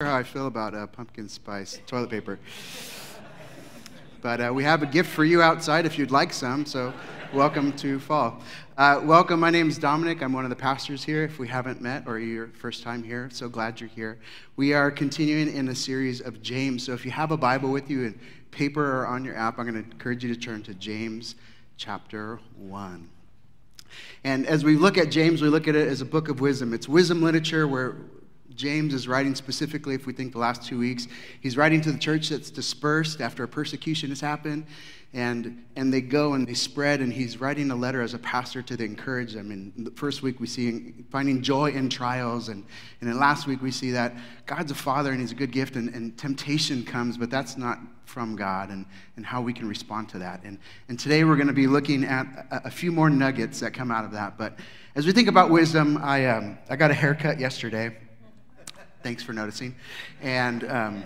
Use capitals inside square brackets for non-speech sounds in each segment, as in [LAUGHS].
how I feel about uh, pumpkin spice toilet paper. But uh, we have a gift for you outside if you'd like some, so welcome to fall. Uh, welcome, my name is Dominic. I'm one of the pastors here. If we haven't met or you're first time here, so glad you're here. We are continuing in a series of James. So if you have a Bible with you in paper or on your app, I'm going to encourage you to turn to James chapter 1. And as we look at James, we look at it as a book of wisdom. It's wisdom literature where James is writing specifically, if we think the last two weeks, he's writing to the church that's dispersed after a persecution has happened. And, and they go and they spread, and he's writing a letter as a pastor to encourage them. And the first week we see finding joy in trials. And, and then last week we see that God's a father and he's a good gift, and, and temptation comes, but that's not from God, and, and how we can respond to that. And, and today we're going to be looking at a, a few more nuggets that come out of that. But as we think about wisdom, I, um, I got a haircut yesterday. Thanks for noticing. And um,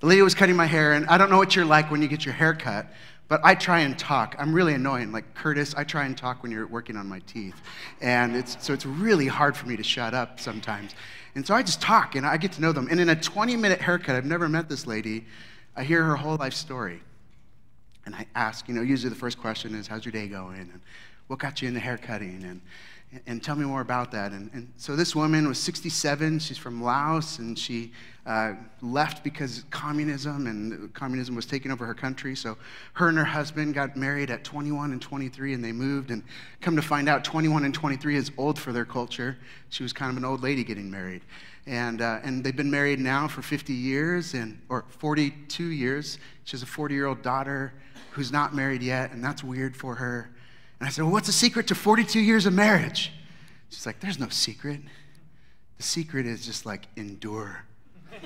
the lady was cutting my hair, and I don't know what you're like when you get your hair cut, but I try and talk. I'm really annoying. Like Curtis, I try and talk when you're working on my teeth. And it's, so it's really hard for me to shut up sometimes. And so I just talk and I get to know them. And in a 20 minute haircut, I've never met this lady, I hear her whole life story. And I ask, you know, usually the first question is, How's your day going? And what got you into haircutting? And and tell me more about that. And, and, so this woman was 67. She's from Laos, and she uh, left because communism and communism was taking over her country. So her and her husband got married at 21 and 23, and they moved. And come to find out, 21 and 23 is old for their culture. She was kind of an old lady getting married, and uh, and they've been married now for 50 years, and or 42 years. She has a 40 year old daughter who's not married yet, and that's weird for her. And I said, Well, what's the secret to 42 years of marriage? She's like, There's no secret. The secret is just like endure.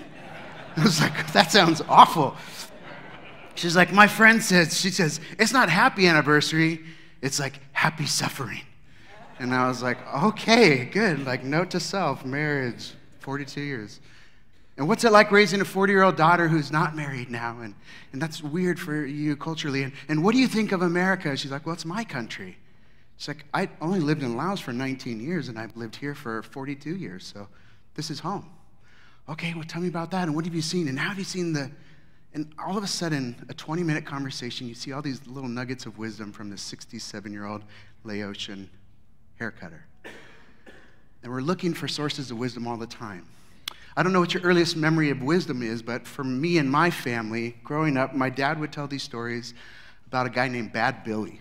[LAUGHS] I was like, That sounds awful. She's like, My friend says, She says, It's not happy anniversary, it's like happy suffering. And I was like, Okay, good. Like, note to self, marriage, 42 years. And what's it like raising a 40 year old daughter who's not married now? And, and that's weird for you culturally. And, and what do you think of America? She's like, Well, it's my country. She's like, I only lived in Laos for 19 years and I've lived here for 42 years, so this is home. Okay, well, tell me about that. And what have you seen? And how have you seen the. And all of a sudden, a 20 minute conversation, you see all these little nuggets of wisdom from this 67 year old Laotian haircutter. And we're looking for sources of wisdom all the time. I don't know what your earliest memory of wisdom is, but for me and my family, growing up, my dad would tell these stories about a guy named Bad Billy.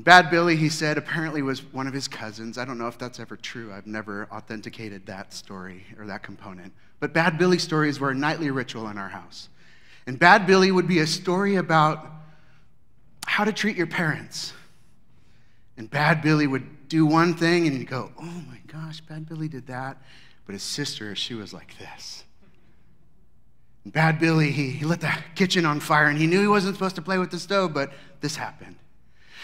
Bad Billy, he said, apparently was one of his cousins. I don't know if that's ever true. I've never authenticated that story or that component. But Bad Billy stories were a nightly ritual in our house. And Bad Billy would be a story about how to treat your parents. And Bad Billy would do one thing, and you'd go, oh my gosh, Bad Billy did that. But his sister, she was like this. Bad Billy, he, he lit the kitchen on fire and he knew he wasn't supposed to play with the stove, but this happened.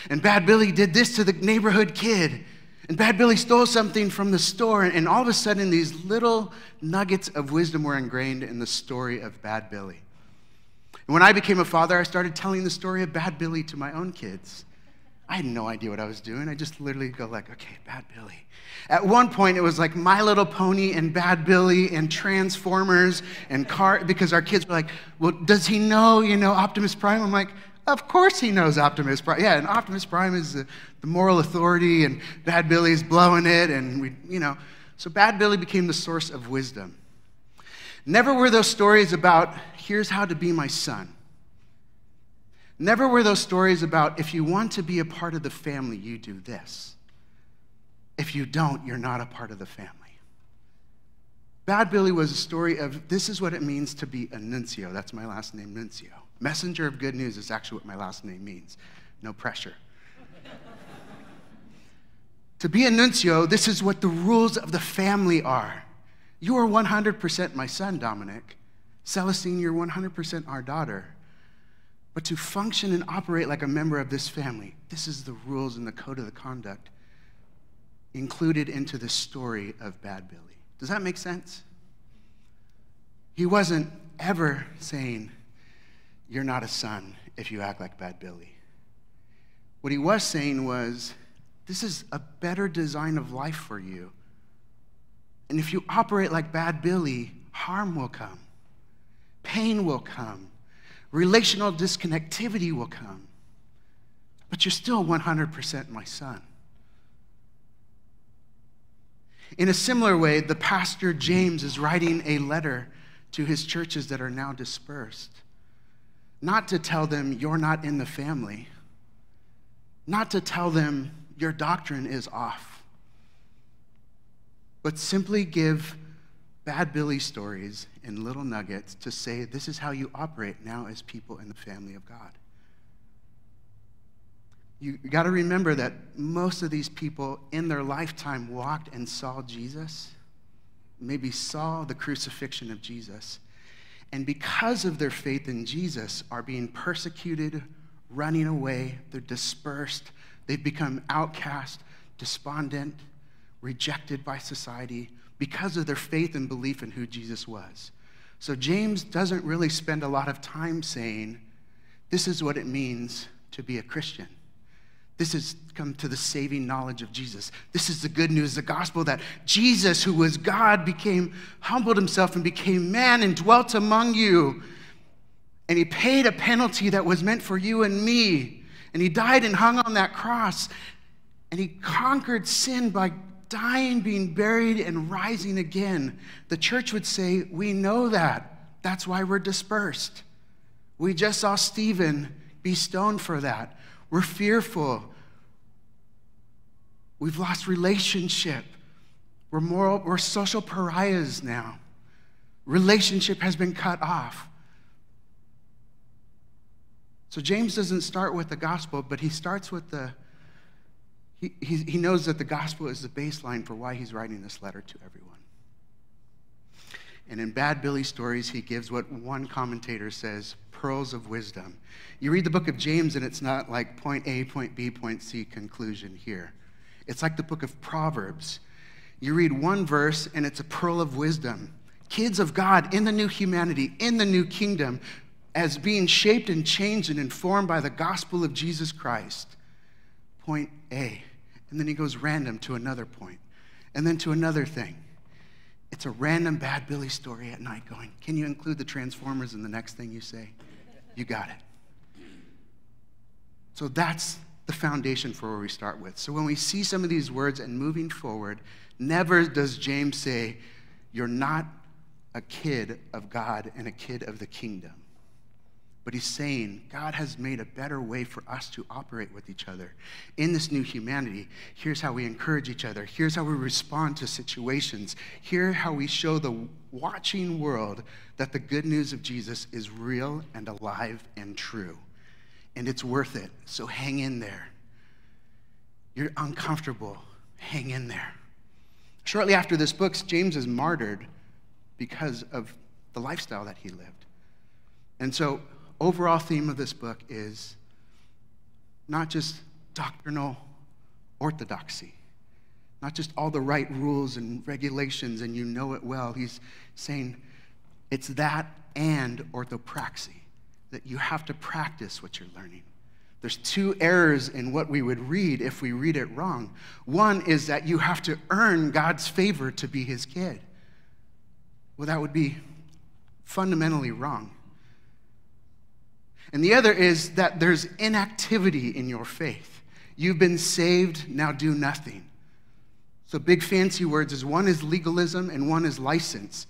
And Bad Billy did this to the neighborhood kid. And Bad Billy stole something from the store, and all of a sudden, these little nuggets of wisdom were ingrained in the story of Bad Billy. And when I became a father, I started telling the story of Bad Billy to my own kids. I had no idea what I was doing. I just literally go like, okay, Bad Billy. At one point, it was like My Little Pony and Bad Billy and Transformers and car because our kids were like, well, does he know, you know, Optimus Prime? I'm like, of course he knows Optimus Prime. Yeah, and Optimus Prime is the, the moral authority, and Bad Billy's blowing it, and we, you know. So Bad Billy became the source of wisdom. Never were those stories about, here's how to be my son. Never were those stories about if you want to be a part of the family, you do this. If you don't, you're not a part of the family. Bad Billy was a story of this is what it means to be a nuncio. That's my last name, nuncio. Messenger of good news is actually what my last name means. No pressure. [LAUGHS] to be a nuncio, this is what the rules of the family are. You are 100% my son, Dominic. Celestine, you're 100% our daughter. But to function and operate like a member of this family, this is the rules and the code of the conduct included into the story of Bad Billy. Does that make sense? He wasn't ever saying, You're not a son if you act like Bad Billy. What he was saying was, This is a better design of life for you. And if you operate like Bad Billy, harm will come, pain will come, relational disconnectivity will come. But you're still 100% my son. In a similar way, the pastor James is writing a letter to his churches that are now dispersed. Not to tell them you're not in the family, not to tell them your doctrine is off, but simply give bad Billy stories and little nuggets to say this is how you operate now as people in the family of God. You got to remember that most of these people in their lifetime walked and saw Jesus, maybe saw the crucifixion of Jesus, and because of their faith in Jesus, are being persecuted, running away, they're dispersed, they've become outcast, despondent, rejected by society because of their faith and belief in who Jesus was. So James doesn't really spend a lot of time saying, This is what it means to be a Christian. This has come to the saving knowledge of Jesus. This is the good news, the gospel that Jesus, who was God, became, humbled himself and became man and dwelt among you. And he paid a penalty that was meant for you and me. And he died and hung on that cross. And he conquered sin by dying, being buried, and rising again. The church would say, We know that. That's why we're dispersed. We just saw Stephen be stoned for that. We're fearful. We've lost relationship. We're, moral, we're social pariahs now. Relationship has been cut off. So James doesn't start with the gospel, but he starts with the, he, he, knows that the gospel is the baseline for why he's writing this letter to everyone. And in Bad Billy stories, he gives what one commentator says pearls of wisdom. You read the book of James, and it's not like point A, point B, point C conclusion here. It's like the book of Proverbs. You read one verse, and it's a pearl of wisdom. Kids of God in the new humanity, in the new kingdom, as being shaped and changed and informed by the gospel of Jesus Christ. Point A. And then he goes random to another point, and then to another thing. It's a random Bad Billy story at night going, Can you include the Transformers in the next thing you say? You got it. So that's the foundation for where we start with. So when we see some of these words and moving forward, never does James say, You're not a kid of God and a kid of the kingdom. But he's saying God has made a better way for us to operate with each other. In this new humanity, here's how we encourage each other. Here's how we respond to situations. Here's how we show the watching world that the good news of Jesus is real and alive and true. And it's worth it. So hang in there. You're uncomfortable. Hang in there. Shortly after this book, James is martyred because of the lifestyle that he lived. And so overall theme of this book is not just doctrinal orthodoxy, not just all the right rules and regulations and you know it well. He's saying it's that and orthopraxy, that you have to practice what you're learning. There's two errors in what we would read if we read it wrong. One is that you have to earn God's favor to be his kid. Well, that would be fundamentally wrong. And the other is that there's inactivity in your faith. You've been saved, now do nothing. So, big fancy words is one is legalism and one is license.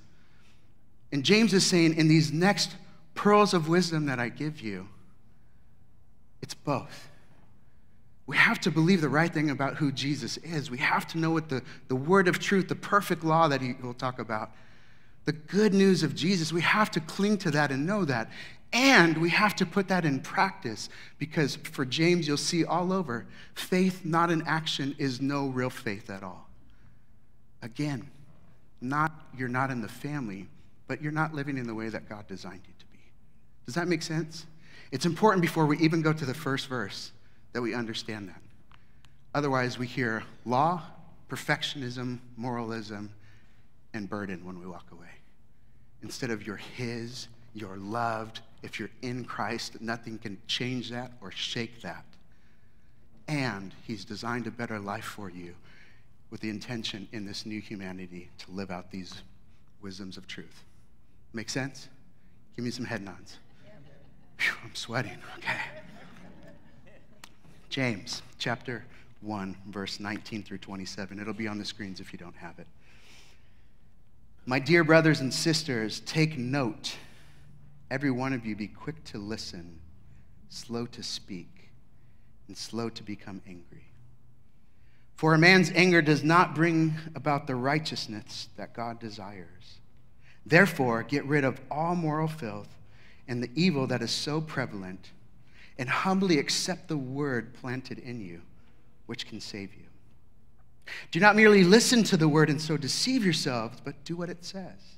And James is saying, in these next pearls of wisdom that I give you, it's both. We have to believe the right thing about who Jesus is. We have to know what the, the word of truth, the perfect law that he will talk about, the good news of Jesus, we have to cling to that and know that. And we have to put that in practice because for James, you'll see all over faith not in action is no real faith at all. Again, not you're not in the family, but you're not living in the way that God designed you to be. Does that make sense? It's important before we even go to the first verse that we understand that. Otherwise, we hear law, perfectionism, moralism, and burden when we walk away. Instead of you're His, you're loved, if you're in Christ, nothing can change that or shake that. And He's designed a better life for you with the intention in this new humanity to live out these wisdoms of truth. Make sense? Give me some head nods. Whew, I'm sweating. Okay. James chapter 1, verse 19 through 27. It'll be on the screens if you don't have it. My dear brothers and sisters, take note. Every one of you be quick to listen, slow to speak, and slow to become angry. For a man's anger does not bring about the righteousness that God desires. Therefore, get rid of all moral filth and the evil that is so prevalent, and humbly accept the word planted in you, which can save you. Do not merely listen to the word and so deceive yourselves, but do what it says.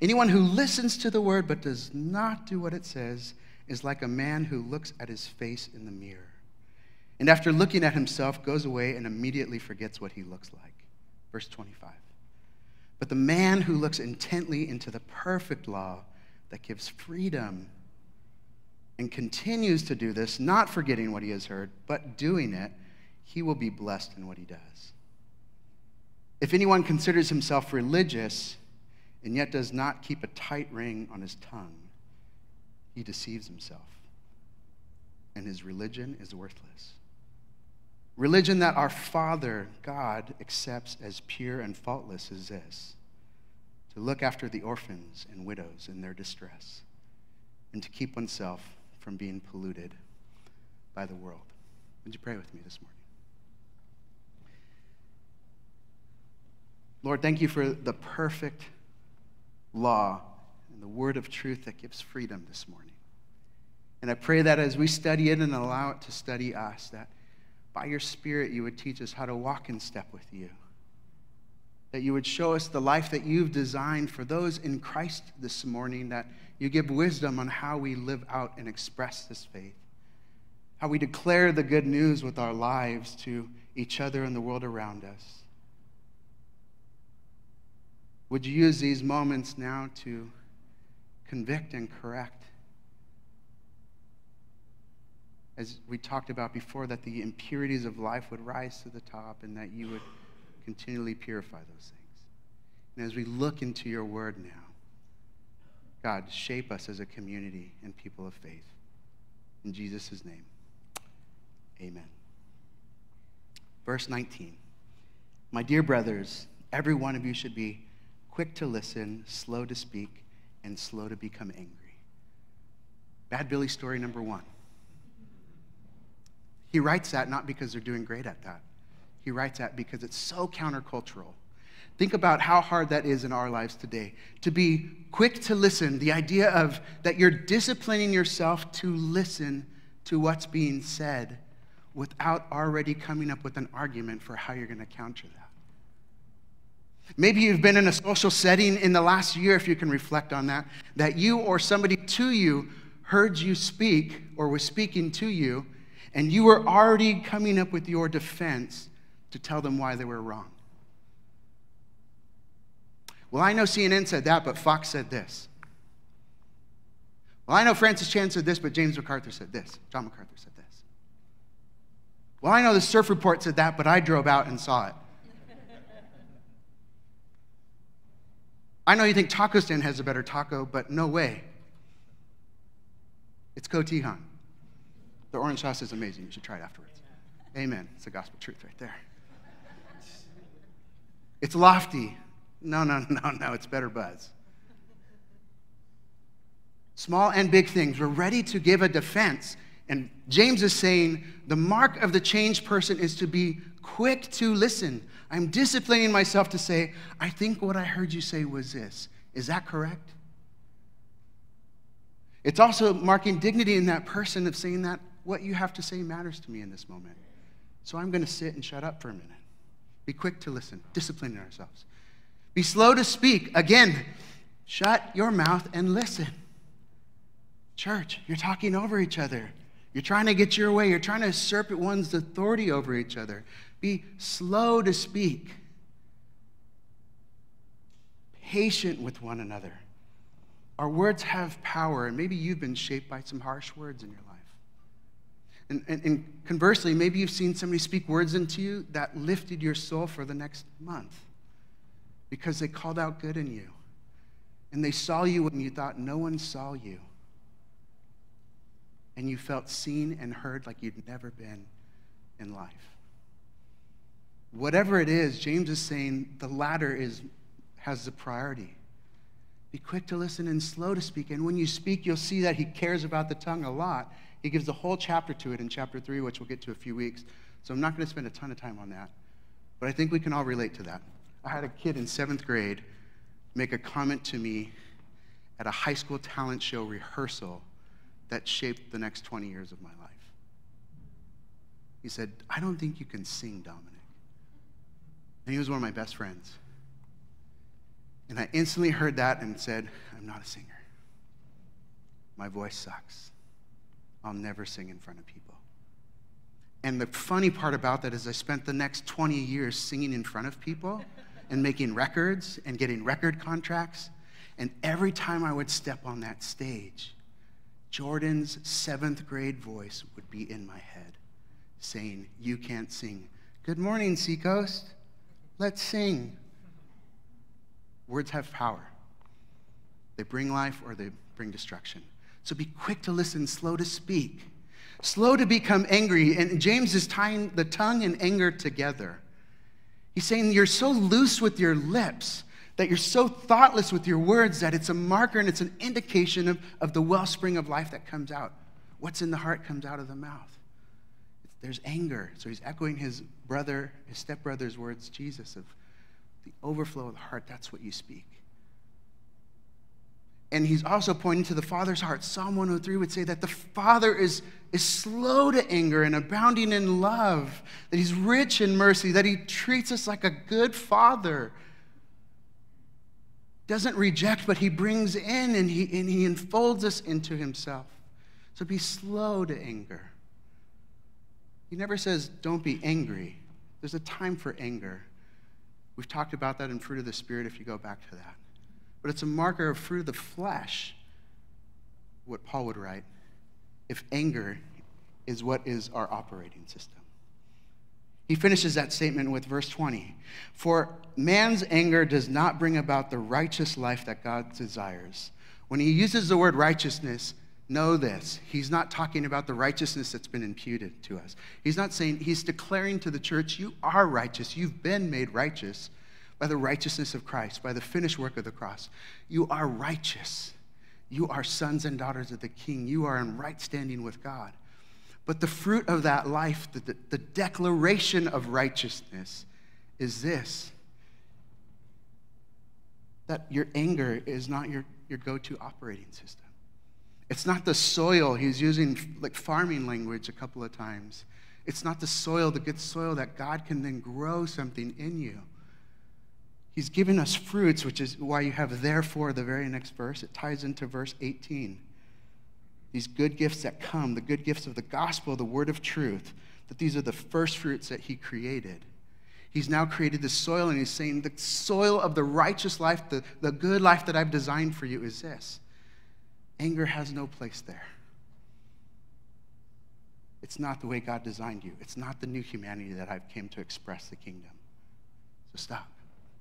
Anyone who listens to the word but does not do what it says is like a man who looks at his face in the mirror. And after looking at himself, goes away and immediately forgets what he looks like. Verse 25. But the man who looks intently into the perfect law that gives freedom and continues to do this, not forgetting what he has heard, but doing it, he will be blessed in what he does. If anyone considers himself religious and yet does not keep a tight ring on his tongue, he deceives himself, and his religion is worthless. Religion that our Father, God, accepts as pure and faultless is this to look after the orphans and widows in their distress, and to keep oneself from being polluted by the world. Would you pray with me this morning? Lord, thank you for the perfect law and the word of truth that gives freedom this morning. And I pray that as we study it and allow it to study us, that by your Spirit you would teach us how to walk in step with you. That you would show us the life that you've designed for those in Christ this morning, that you give wisdom on how we live out and express this faith, how we declare the good news with our lives to each other and the world around us. Would you use these moments now to convict and correct? As we talked about before, that the impurities of life would rise to the top and that you would continually purify those things. And as we look into your word now, God, shape us as a community and people of faith. In Jesus' name, amen. Verse 19 My dear brothers, every one of you should be quick to listen, slow to speak, and slow to become angry. Bad Billy story number one. He writes that not because they're doing great at that. He writes that because it's so countercultural. Think about how hard that is in our lives today. To be quick to listen, the idea of that you're disciplining yourself to listen to what's being said without already coming up with an argument for how you're going to counter that. Maybe you've been in a social setting in the last year, if you can reflect on that, that you or somebody to you heard you speak or was speaking to you, and you were already coming up with your defense to tell them why they were wrong. Well, I know CNN said that, but Fox said this. Well, I know Francis Chan said this, but James MacArthur said this. John MacArthur said this. Well, I know the Surf Report said that, but I drove out and saw it. I know you think Taco Stand has a better taco, but no way. It's Cotixan. The orange sauce is amazing. You should try it afterwards. Amen. It's the gospel truth right there. It's lofty. No, no, no, no. It's better buzz. Small and big things. We're ready to give a defense. And James is saying the mark of the changed person is to be quick to listen. I'm disciplining myself to say, I think what I heard you say was this. Is that correct? It's also marking dignity in that person of saying that what you have to say matters to me in this moment. So I'm going to sit and shut up for a minute. Be quick to listen, disciplining ourselves. Be slow to speak. Again, shut your mouth and listen. Church, you're talking over each other. You're trying to get your way. You're trying to usurp one's authority over each other. Be slow to speak, patient with one another. Our words have power, and maybe you've been shaped by some harsh words in your life. And, and, and, conversely, maybe you've seen somebody speak words into you that lifted your soul for the next month because they called out good in you. And they saw you when you thought no one saw you. And you felt seen and heard like you'd never been in life. Whatever it is, James is saying the latter is, has the priority. Be quick to listen and slow to speak. And when you speak, you'll see that he cares about the tongue a lot. He gives a whole chapter to it in chapter 3, which we'll get to a few weeks. So I'm not going to spend a ton of time on that. But I think we can all relate to that. I had a kid in seventh grade make a comment to me at a high school talent show rehearsal that shaped the next 20 years of my life. He said, I don't think you can sing, Dominic. And he was one of my best friends. And I instantly heard that and said, I'm not a singer. My voice sucks. I'll never sing in front of people. And the funny part about that is I spent the next 20 years singing in front of people and making records and getting record contracts. And every time I would step on that stage, Jordan's seventh grade voice would be in my head saying, You can't sing. Good morning, Seacoast. Let's sing. Words have power. They bring life or they bring destruction. So be quick to listen, slow to speak, slow to become angry. And James is tying the tongue and anger together. He's saying you're so loose with your lips, that you're so thoughtless with your words, that it's a marker and it's an indication of, of the wellspring of life that comes out. What's in the heart comes out of the mouth. There's anger. So he's echoing his brother, his stepbrother's words, Jesus, of the overflow of the heart, that's what you speak. And he's also pointing to the Father's heart. Psalm 103 would say that the Father is, is slow to anger and abounding in love, that he's rich in mercy, that he treats us like a good Father. Doesn't reject, but he brings in and he, and he enfolds us into himself. So be slow to anger. He never says, don't be angry. There's a time for anger. We've talked about that in fruit of the Spirit if you go back to that. But it's a marker of fruit of the flesh, what Paul would write, if anger is what is our operating system. He finishes that statement with verse 20 For man's anger does not bring about the righteous life that God desires. When he uses the word righteousness, know this. He's not talking about the righteousness that's been imputed to us. He's not saying, he's declaring to the church, you are righteous. You've been made righteous by the righteousness of Christ, by the finished work of the cross. You are righteous. You are sons and daughters of the King. You are in right standing with God. But the fruit of that life, the, the, declaration of righteousness, is this that your anger is not your, your go to operating system. It's not the soil. He's using like farming language a couple of times. It's not the soil, the good soil that God can then grow something in you. He's given us fruits, which is why you have therefore the very next verse. It ties into verse 18. These good gifts that come, the good gifts of the gospel, the word of truth, that these are the first fruits that he created. He's now created the soil, and he's saying, The soil of the righteous life, the, the good life that I've designed for you is this. Anger has no place there. It's not the way God designed you. It's not the new humanity that I've came to express the kingdom. So stop.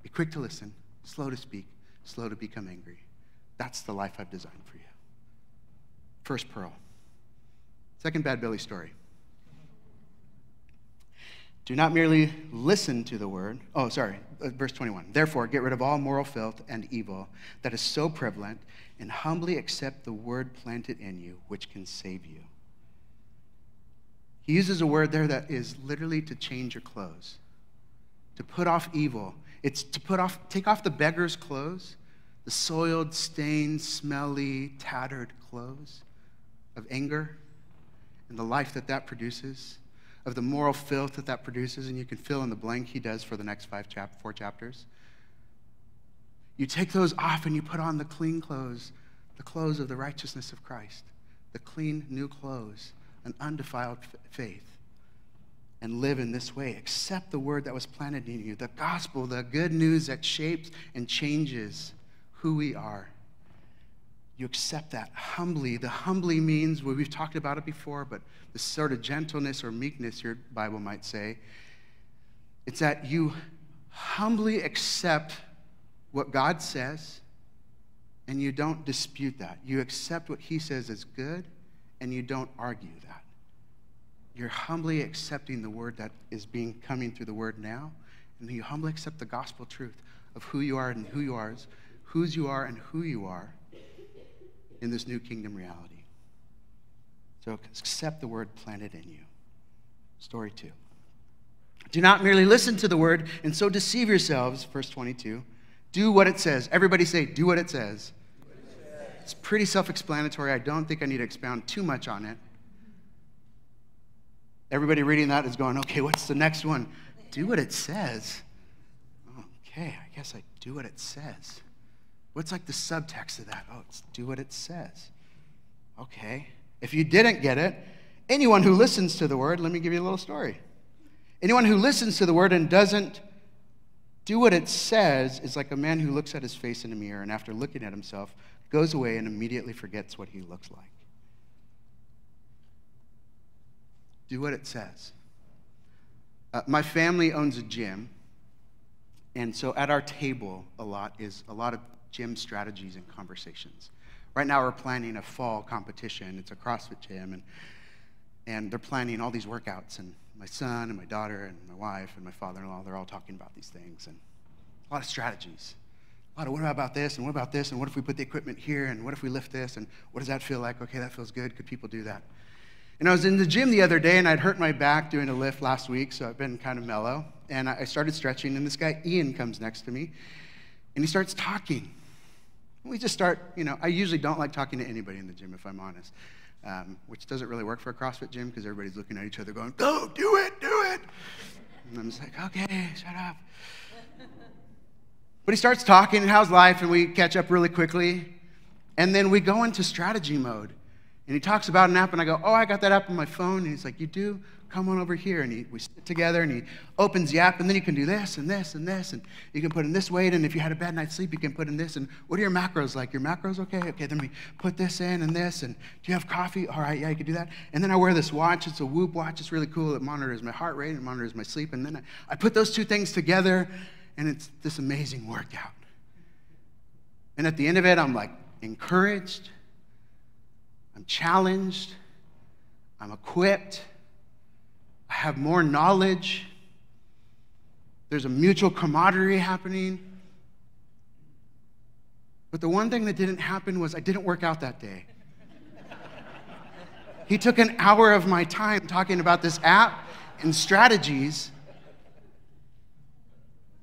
Be quick to listen, slow to speak, slow to become angry. That's the life I've designed for you. First pearl. Second bad Billy story. Do not merely listen to the word. Oh, sorry, uh, verse 21. Therefore, get rid of all moral filth and evil that is so prevalent, and humbly accept the word planted in you, which can save you. He uses a word there that is literally to change your clothes, to put off evil. It's to put off, take off the beggar's clothes, the soiled, stained, smelly, tattered clothes of anger and the life that that produces of the moral filth that that produces, and you can fill in the blank he does for the next five chap- four chapters. You take those off and you put on the clean clothes, the clothes of the righteousness of Christ, the clean new clothes, an undefiled faith, and live in this way. Accept the word that was planted in you, the gospel, the good news that shapes and changes who we are. you accept that humbly. The humbly means, well, we've talked about it before, but the sort of gentleness or meekness, your Bible might say, it's that you humbly accept what God says and you don't dispute that. You accept what He says is good and you don't argue that. You're humbly accepting the word that is being coming through the word now, and you humbly accept the gospel truth of who you are and who you are, whose you are and who you are in this new kingdom reality. So accept the word planted in you. Story two. Do not merely listen to the word and so deceive yourselves, verse 22. Do what it says. Everybody say, do what it says. It's pretty self explanatory. I don't think I need to expound too much on it. Everybody reading that is going, okay, what's the next one? Do what it says. Okay, I guess I do what it says. What's like the subtext of that? Oh, it's do what it says. Okay. If you didn't get it, anyone who listens to the word, let me give you a little story. Anyone who listens to the word and doesn't do what it says is like a man who looks at his face in a mirror and after looking at himself goes away and immediately forgets what he looks like. Do what it says. Uh, my family owns a gym, and so at our table a lot is a lot of gym strategies and conversations. Right now we're planning a fall competition. It's a CrossFit gym, and and they're planning all these workouts and my son and my daughter and my wife and my father-in-law they're all talking about these things and a lot of strategies. A lot of what about this and what about this and what if we put the equipment here and what if we lift this and what does that feel like? Okay that feels good. Could people do that? And i was in the gym the other day and i'd hurt my back doing a lift last week so i've been kind of mellow. And i started stretching and this guy ian comes next to me and he starts talking we just start you know i usually don't like talking to anybody in the gym if i'm honest um, which doesn't really work for a CrossFit gym because everybody's looking at each other going, go, do it, do it. And I'm just like, okay, shut up. But he starts talking, and how's life? And we catch up really quickly. And then we go into strategy mode. And he talks about an app, and I go, oh, I got that app on my phone. And he's like, you do? come on over here. And he, we sit together and he opens the app, and then you can do this and this and this, and you can put in this weight. And if you had a bad night's sleep, you can put in this. And what are your macros like? Your macros okay? Okay, then we put this in and this. And do you have coffee? All right, yeah, you can do that. And then I wear this watch. It's a Whoop watch. It's really cool. It monitors my heart rate it monitors my sleep. And then I, I put those two things together, and it's this amazing workout. And at the end of it, I'm like encouraged, I'm challenged, I'm equipped I have more knowledge. There's a mutual camaraderie happening. But the one thing that didn't happen was I didn't work out that day. he took an hour of my time talking about this app and strategies.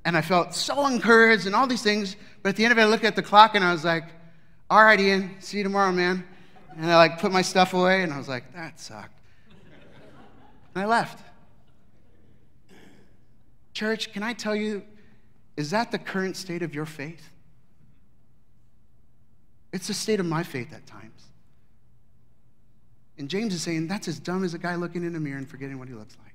And I felt so encouraged and all these things. But at the end of it, I looked at the clock and I was like, all right, Ian, see you tomorrow, man. And I like put my stuff away and I was like, that sucked. And I left. Church, can I tell you, is that the current state of your faith? It's the state of my faith at times. And James is saying that's as dumb as a guy looking in a mirror and forgetting what he looks like.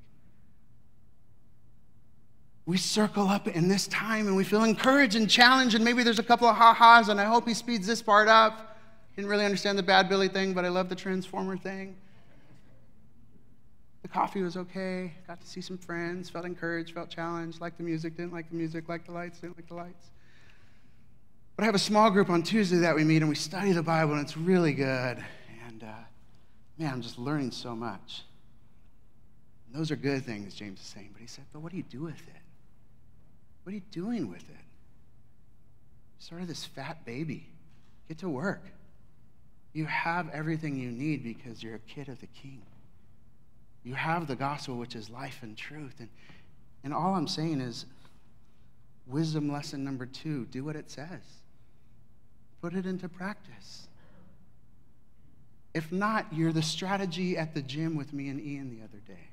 We circle up in this time and we feel encouraged and challenged, and maybe there's a couple of ha ha's, and I hope he speeds this part up. Didn't really understand the bad Billy thing, but I love the transformer thing. The coffee was okay. Got to see some friends. Felt encouraged. Felt challenged. Liked the music. Didn't like the music. Liked the lights. Didn't like the lights. But I have a small group on Tuesday that we meet and we study the Bible, and it's really good. And uh, man, I'm just learning so much. And those are good things, James is saying. But he said, But what do you do with it? What are you doing with it? Sort of this fat baby. Get to work. You have everything you need because you're a kid of the king. You have the gospel, which is life and truth. And, and all I'm saying is wisdom lesson number two do what it says, put it into practice. If not, you're the strategy at the gym with me and Ian the other day.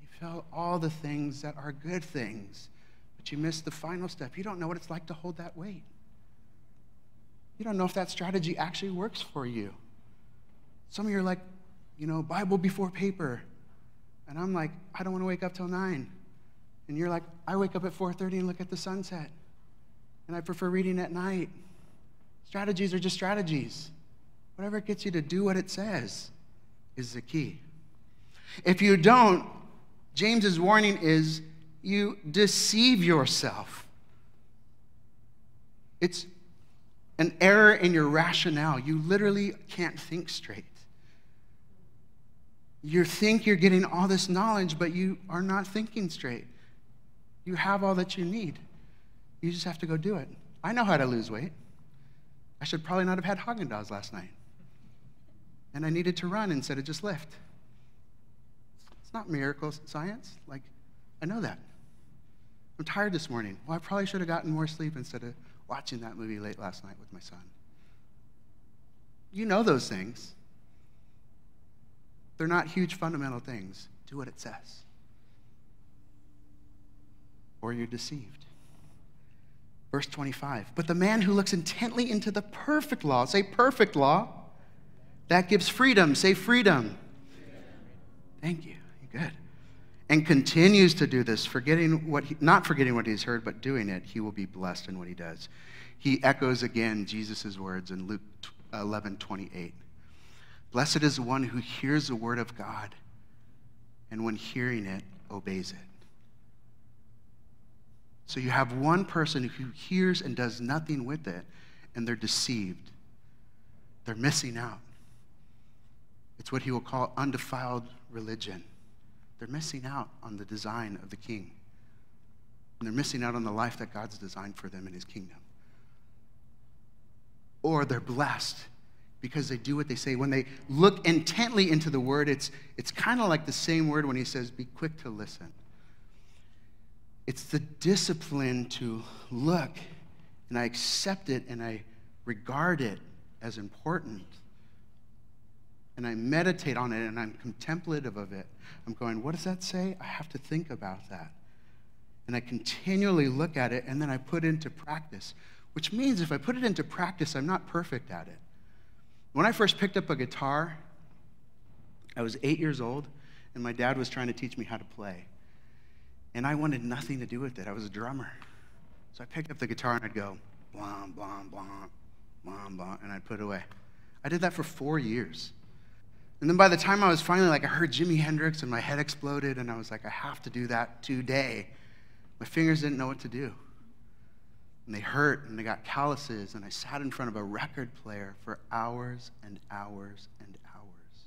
You felt all the things that are good things, but you missed the final step. You don't know what it's like to hold that weight. You don't know if that strategy actually works for you. Some of you are like, you know, Bible before paper. And I'm like, I don't want to wake up till 9. And you're like, I wake up at 4:30 and look at the sunset. And I prefer reading at night. Strategies are just strategies. Whatever gets you to do what it says is the key. If you don't, James's warning is you deceive yourself. It's an error in your rationale. You literally can't think straight. You think you're getting all this knowledge, but you are not thinking straight. You have all that you need. You just have to go do it. I know how to lose weight. I should probably not have had Haagen Dazs last night. And I needed to run instead of just lift. It's not miracle science. Like, I know that. I'm tired this morning. Well, I probably should have gotten more sleep instead of watching that movie late last night with my son. You know those things. They're not huge fundamental things. Do what it says. Or you're deceived. Verse 25. But the man who looks intently into the perfect law, say perfect law, that gives freedom. Say freedom. Thank you. You good. And continues to do this, forgetting what he, not forgetting what he's heard, but doing it, he will be blessed in what he does. He echoes again Jesus' words in Luke uh, 11 28. Blessed is the one who hears the word of God, and when hearing it, obeys it. So you have one person who hears and does nothing with it, and they're deceived. They're missing out. It's what he will call undefiled religion. They're missing out on the design of the king. And they're missing out on the life that God's designed for them in his kingdom. Or they're blessed because they do what they say. When they look intently into the word, it's, it's kind of like the same word when he says, Be quick to listen. It's the discipline to look and I accept it and I regard it as important. And I meditate on it and I'm contemplative of it. I'm going, what does that say? I have to think about that. And I continually look at it and then I put into practice, which means if I put it into practice, I'm not perfect at it. When I first picked up a guitar, I was eight years old, and my dad was trying to teach me how to play. And I wanted nothing to do with it. I was a drummer. So I picked up the guitar and I'd go, blah, blah, blah, blah, blah, and I'd put it away. I did that for four years. And then by the time I was finally like, I heard Jimi Hendrix and my head exploded, and I was like, I have to do that today. My fingers didn't know what to do. And they hurt and they got calluses and i sat in front of a record player for hours and hours and hours.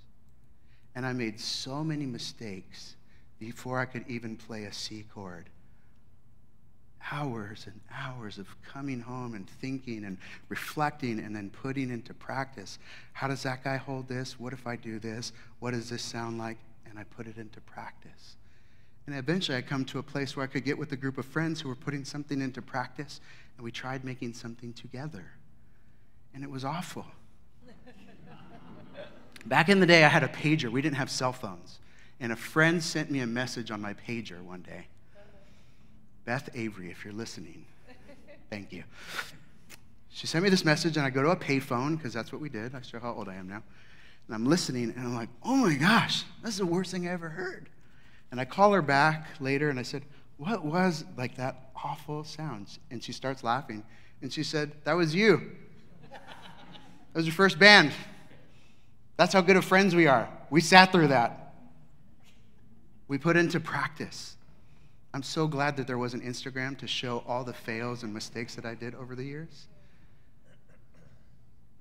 And i made so many mistakes before i could even play a c chord hours and hours of coming home and thinking and reflecting and then putting into practice how does that guy hold this what if i do this what does this sound like and i put it into practice and eventually I come to a place where I could get with a group of friends who were putting something into practice, and we tried making something together. And it was awful. [LAUGHS] Back in the day, I had a pager. We didn't have cell phones. And a friend sent me a message on my pager one day Beth Avery, if you're listening, thank you. She sent me this message, and I go to a payphone because that's what we did. I show how old I am now. And I'm listening, and I'm like, oh my gosh, this is the worst thing I ever heard. And I call her back later and I said, What was like that awful sound? And she starts laughing. And she said, That was you. That was your first band. That's how good of friends we are. We sat through that. We put into practice. I'm so glad that there was an Instagram to show all the fails and mistakes that I did over the years.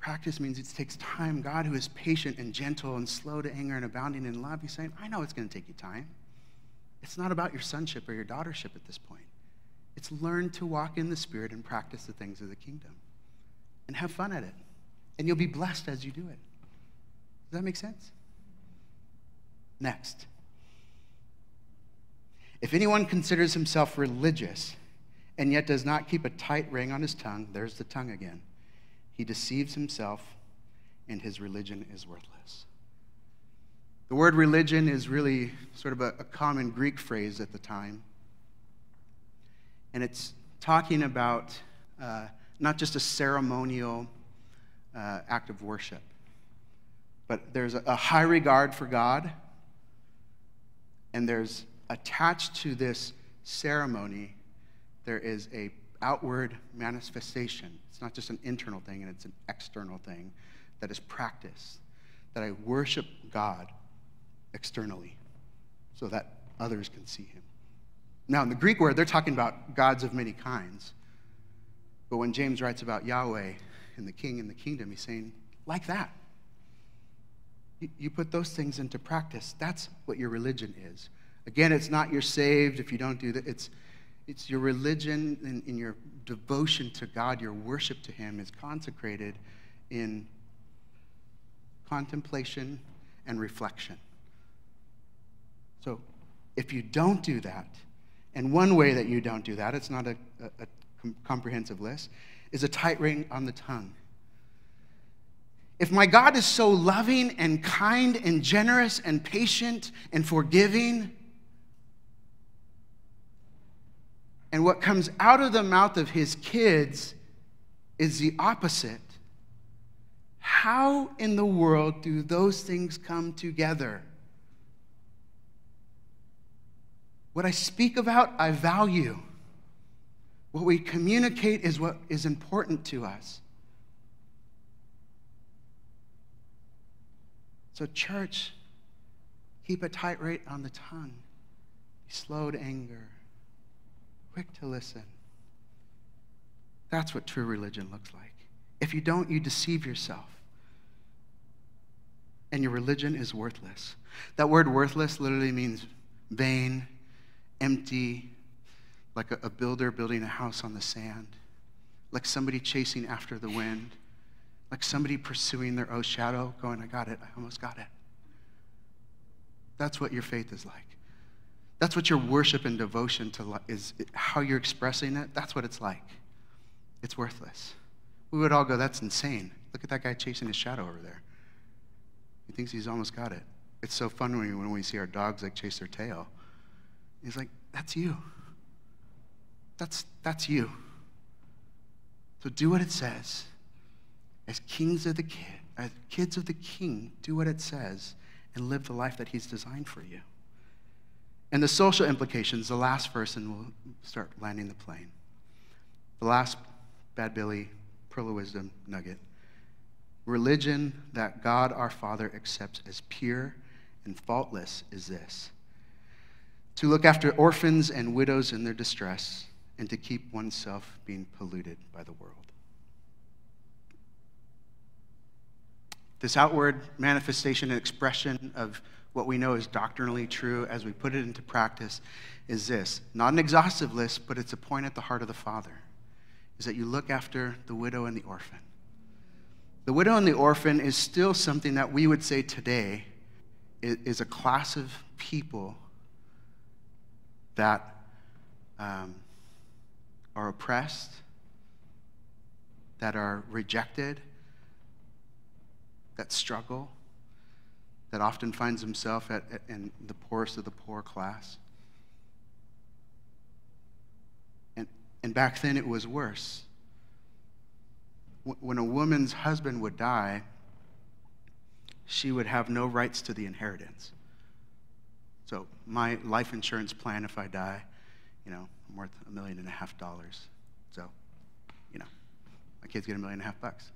Practice means it takes time. God, who is patient and gentle and slow to anger and abounding in love, He's saying, I know it's going to take you time. It's not about your sonship or your daughtership at this point. It's learn to walk in the Spirit and practice the things of the kingdom and have fun at it. And you'll be blessed as you do it. Does that make sense? Next. If anyone considers himself religious and yet does not keep a tight ring on his tongue, there's the tongue again. He deceives himself and his religion is worthless. The word religion is really sort of a, a common Greek phrase at the time. And it's talking about uh, not just a ceremonial uh, act of worship, but there's a, a high regard for God, and there's attached to this ceremony, there is a outward manifestation. It's not just an internal thing and it's an external thing that is practiced. That I worship God externally so that others can see him. Now, in the Greek word, they're talking about gods of many kinds. But when James writes about Yahweh and the king and the kingdom, he's saying, like that. You put those things into practice. That's what your religion is. Again, it's not you're saved if you don't do that. It's, it's your religion and, and your devotion to God, your worship to Him is consecrated in contemplation and reflection. So if you don't do that, and one way that you don't do that, it's not a, a, a comprehensive list, is a tight ring on the tongue. If my God is so loving and kind and generous and patient and forgiving, and what comes out of the mouth of his kids is the opposite, how in the world do those things come together? What I speak about, I value. What we communicate is what is important to us. So, church, keep a tight rate on the tongue. Be slow to anger, quick to listen. That's what true religion looks like. If you don't, you deceive yourself. And your religion is worthless. That word worthless literally means vain, empty, like a, a builder building a house on the sand, like somebody chasing after the wind like somebody pursuing their own shadow, going, I got it, I almost got it. That's what your faith is like. That's what your worship and devotion to is how you're expressing it. That's what it's like. It's worthless. We would all go, that's insane. Look at that guy chasing his shadow over there. He thinks he's almost got it. It's so fun when we, when we see our dogs like chase their tail. He's like, that's you. That's, that's you. So do what it says as kings of the kid, as kids of the king, do what it says and live the life that he's designed for you. And the social implications, the last verse, and we'll start landing the plane. The last Bad Billy, Pearl of Wisdom nugget. Religion that God our Father accepts as pure and faultless is this to look after orphans and widows in their distress, and to keep oneself being polluted by the world. This outward manifestation and expression of what we know is doctrinally true as we put it into practice is this not an exhaustive list, but it's a point at the heart of the Father is that you look after the widow and the orphan. The widow and the orphan is still something that we would say today is a class of people that um, are oppressed, that are rejected, that struggle, that often finds himself at, at, in the poorest of the poor class. And, and back then it was worse. When a woman's husband would die, she would have no rights to the inheritance. So, my life insurance plan, if I die, you know, I'm worth a million and a half dollars. So, you know, my kids get a million and a half bucks.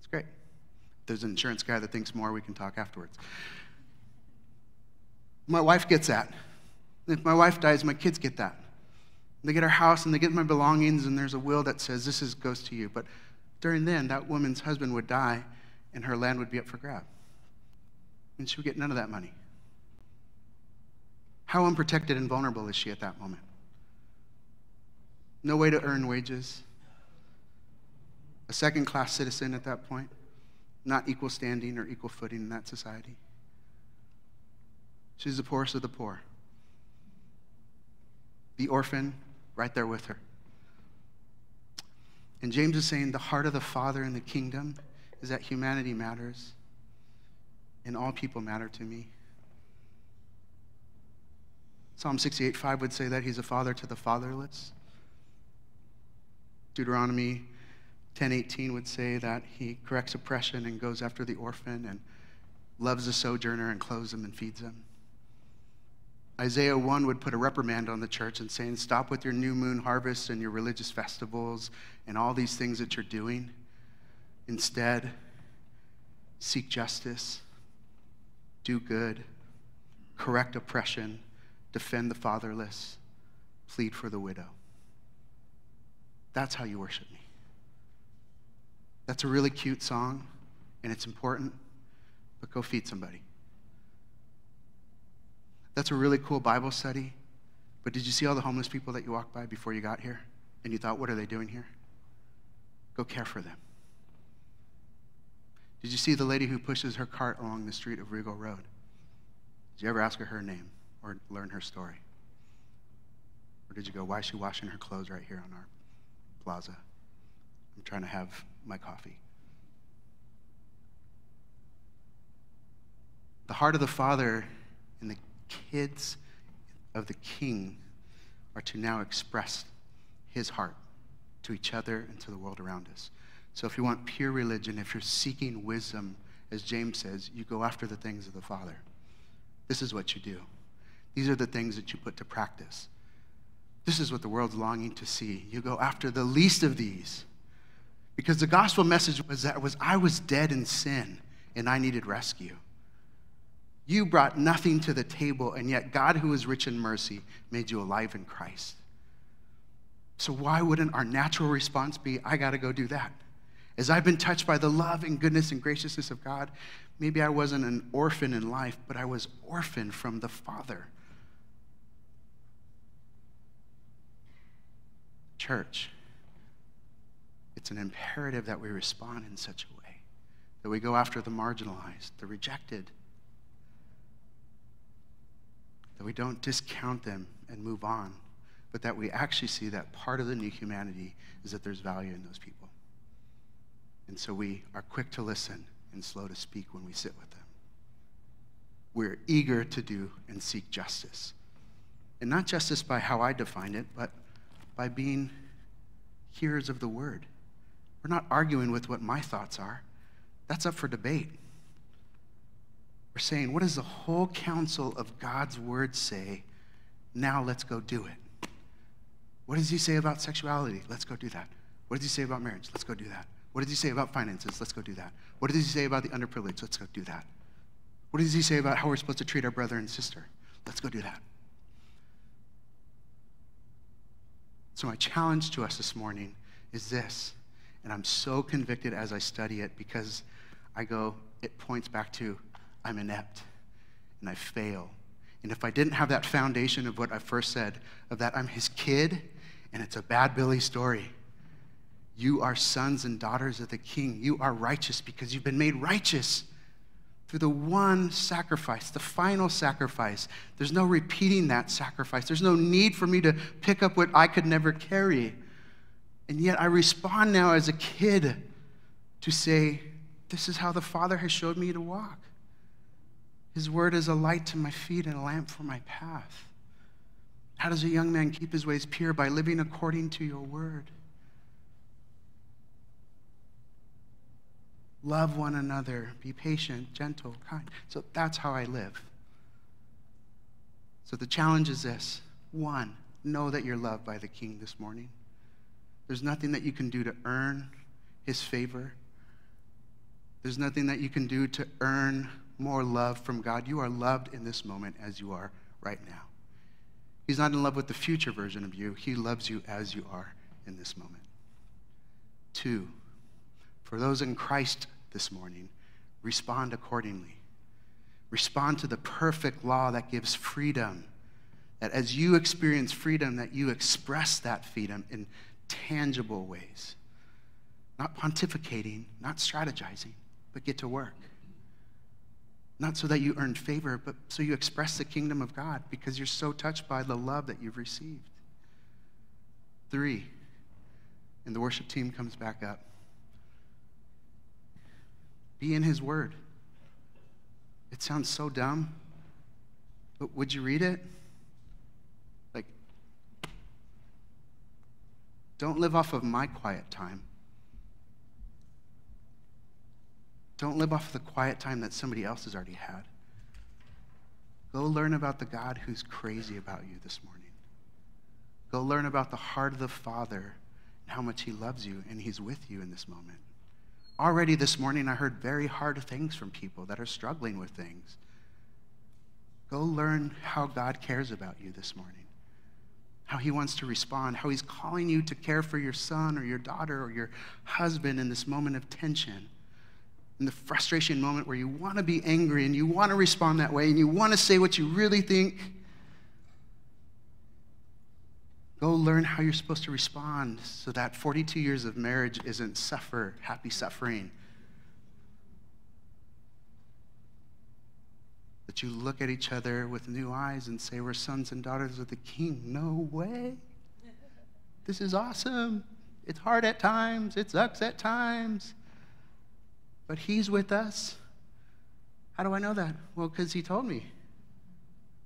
It's great there's an insurance guy that thinks more, we can talk afterwards. My wife gets that. If my wife dies, my kids get that. They get our house and they get my belongings, and there's a will that says this is, goes to you. But during then, that woman's husband would die, and her land would be up for grab. And she would get none of that money. How unprotected and vulnerable is she at that moment? No way to earn wages. A second class citizen at that point not equal standing or equal footing in that society. She's the poorest of the poor. The orphan, right there with her. And James is saying the heart of the Father in the kingdom is that humanity matters and all people matter to me. Psalm 68 5 would say that he's a father to the fatherless. Deuteronomy 10:18 would say that he corrects oppression and goes after the orphan and loves the sojourner and clothes him and feeds him. Isaiah 1 would put a reprimand on the church and saying, Stop with your new moon harvest and your religious festivals and all these things that you're doing. Instead, seek justice, do good, correct oppression, defend the fatherless, plead for the widow. That's how you worship me. That's a really cute song, and it's important, but go feed somebody. That's a really cool Bible study. But did you see all the homeless people that you walked by before you got here? And you thought, what are they doing here? Go care for them. Did you see the lady who pushes her cart along the street of Regal Road? Did you ever ask her her name or learn her story? Or did you go, why is she washing her clothes right here on our plaza? I'm trying to have my coffee. The heart of the Father and the kids of the king are to now express his heart to each other and to the world around us. So if you want pure religion, if you're seeking wisdom, as James says, you go after the things of the Father. This is what you do. These are the things that you put to practice. This is what the world's longing to see. You go after the least of these. Because the gospel message was that was I was dead in sin and I needed rescue. You brought nothing to the table, and yet God, who is rich in mercy, made you alive in Christ. So, why wouldn't our natural response be, I got to go do that? As I've been touched by the love and goodness and graciousness of God, maybe I wasn't an orphan in life, but I was orphaned from the Father. Church, it's an imperative that we respond in such a way that we go after the marginalized, the rejected, that we don't discount them and move on, but that we actually see that part of the new humanity is that there's value in those people. And so we are quick to listen and slow to speak when we sit with them. We're eager to do and seek justice. And not justice by how I define it, but by being hearers of the word. We're not arguing with what my thoughts are. That's up for debate. We're saying, what does the whole counsel of God's word say? Now let's go do it. What does he say about sexuality? Let's go do that. What does he say about marriage? Let's go do that. What does he say about finances? Let's go do that. What does he say about the underprivileged? Let's go do that. What does he say about how we're supposed to treat our brother and sister? Let's go do that. So, my challenge to us this morning is this, and I'm so convicted as I study it because I go, it points back to I'm inept and I fail. And if I didn't have that foundation of what I first said, of that I'm his kid and it's a bad Billy story, you are sons and daughters of the king. You are righteous because you've been made righteous through the one sacrifice, the final sacrifice. There's no repeating that sacrifice. There's no need for me to pick up what I could never carry. And yet I respond now as a kid to say, This is how the Father has showed me to walk. His word is a light to my feet and a lamp for my path. How does a young man keep his ways pure? By living according to your word. Love one another, be patient, gentle, kind. So that's how I live. So the challenge is this one, know that you're loved by the King this morning. There's nothing that you can do to earn his favor. There's nothing that you can do to earn more love from God. You are loved in this moment as you are right now. He's not in love with the future version of you, He loves you as you are in this moment. Two, for those in Christ this morning, respond accordingly. Respond to the perfect law that gives freedom. That as you experience freedom, that you express that freedom in tangible ways. Not pontificating, not strategizing, but get to work. Not so that you earn favor, but so you express the kingdom of God because you're so touched by the love that you've received. Three, and the worship team comes back up. Be in his word. It sounds so dumb, but would you read it? Don't live off of my quiet time. Don't live off the quiet time that somebody else has already had. Go learn about the God who's crazy about you this morning. Go learn about the heart of the Father and how much He loves you and He's with you in this moment. Already this morning, I heard very hard things from people that are struggling with things. Go learn how God cares about you this morning, how He wants to respond, how He's calling you to care for your son or your daughter or your husband in this moment of tension in the frustration moment where you want to be angry and you want to respond that way and you want to say what you really think, go learn how you're supposed to respond so that 42 years of marriage isn't suffer, happy suffering. You look at each other with new eyes and say, We're sons and daughters of the king. No way. This is awesome. It's hard at times, it sucks at times but He's with us. How do I know that? Well, because He told me.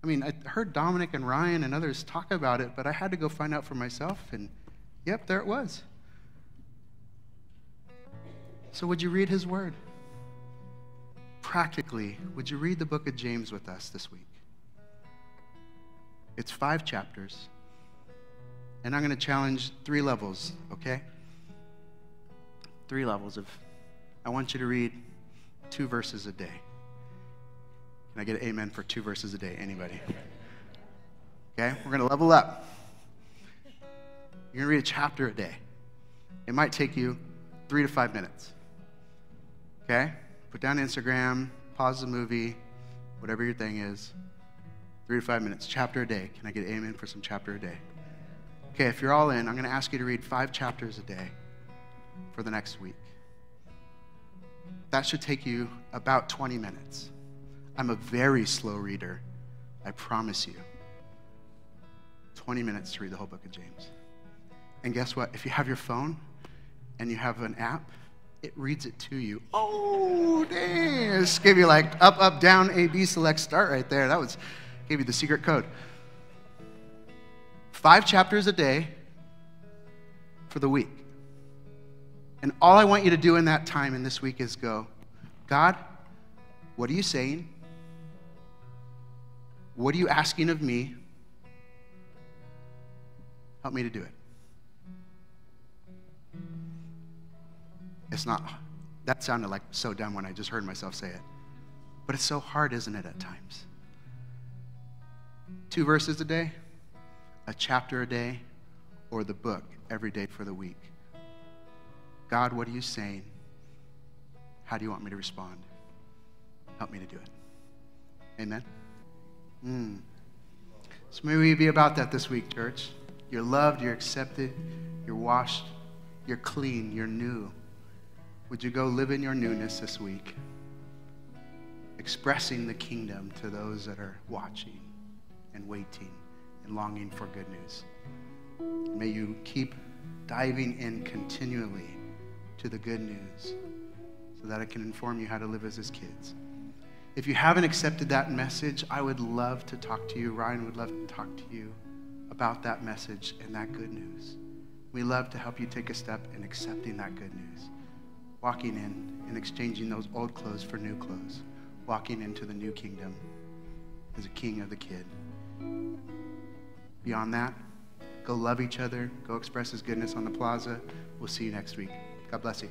I mean, I heard Dominic and Ryan and others talk about it, but I had to go find out for myself, and yep, there it was. So, would you read His Word? Practically, would you read the book of James with us this week? It's five chapters, and I'm going to challenge three levels, okay? Three levels of I want you to read two verses a day. Can I get an amen for two verses a day? Anybody? Okay, we're going to level up. You're going to read a chapter a day. It might take you three to five minutes. Okay? Put down Instagram, pause the movie, whatever your thing is. Three to five minutes, chapter a day. Can I get amen for some chapter a day? Okay, if you're all in, I'm going to ask you to read five chapters a day for the next week. That should take you about 20 minutes. I'm a very slow reader, I promise you. 20 minutes to read the whole book of James. And guess what? If you have your phone and you have an app, it reads it to you. Oh, dang. Just gave you like up, up, down, A, B, select, start right there. That was, gave you the secret code. Five chapters a day for the week. And all I want you to do in that time in this week is go, God, what are you saying? What are you asking of me? Help me to do it. It's not, that sounded like so dumb when I just heard myself say it. But it's so hard, isn't it, at times? Two verses a day, a chapter a day, or the book every day for the week. God, what are you saying? How do you want me to respond? Help me to do it. Amen. Mm. So may we be about that this week, church. You're loved, you're accepted, you're washed, you're clean, you're new. Would you go live in your newness this week, expressing the kingdom to those that are watching and waiting and longing for good news? May you keep diving in continually to the good news so that it can inform you how to live as his kids. If you haven't accepted that message, I would love to talk to you. Ryan would love to talk to you about that message and that good news. We love to help you take a step in accepting that good news, walking in and exchanging those old clothes for new clothes, walking into the new kingdom as a king of the kid. Beyond that, go love each other, go express his goodness on the plaza. We'll see you next week. God bless you.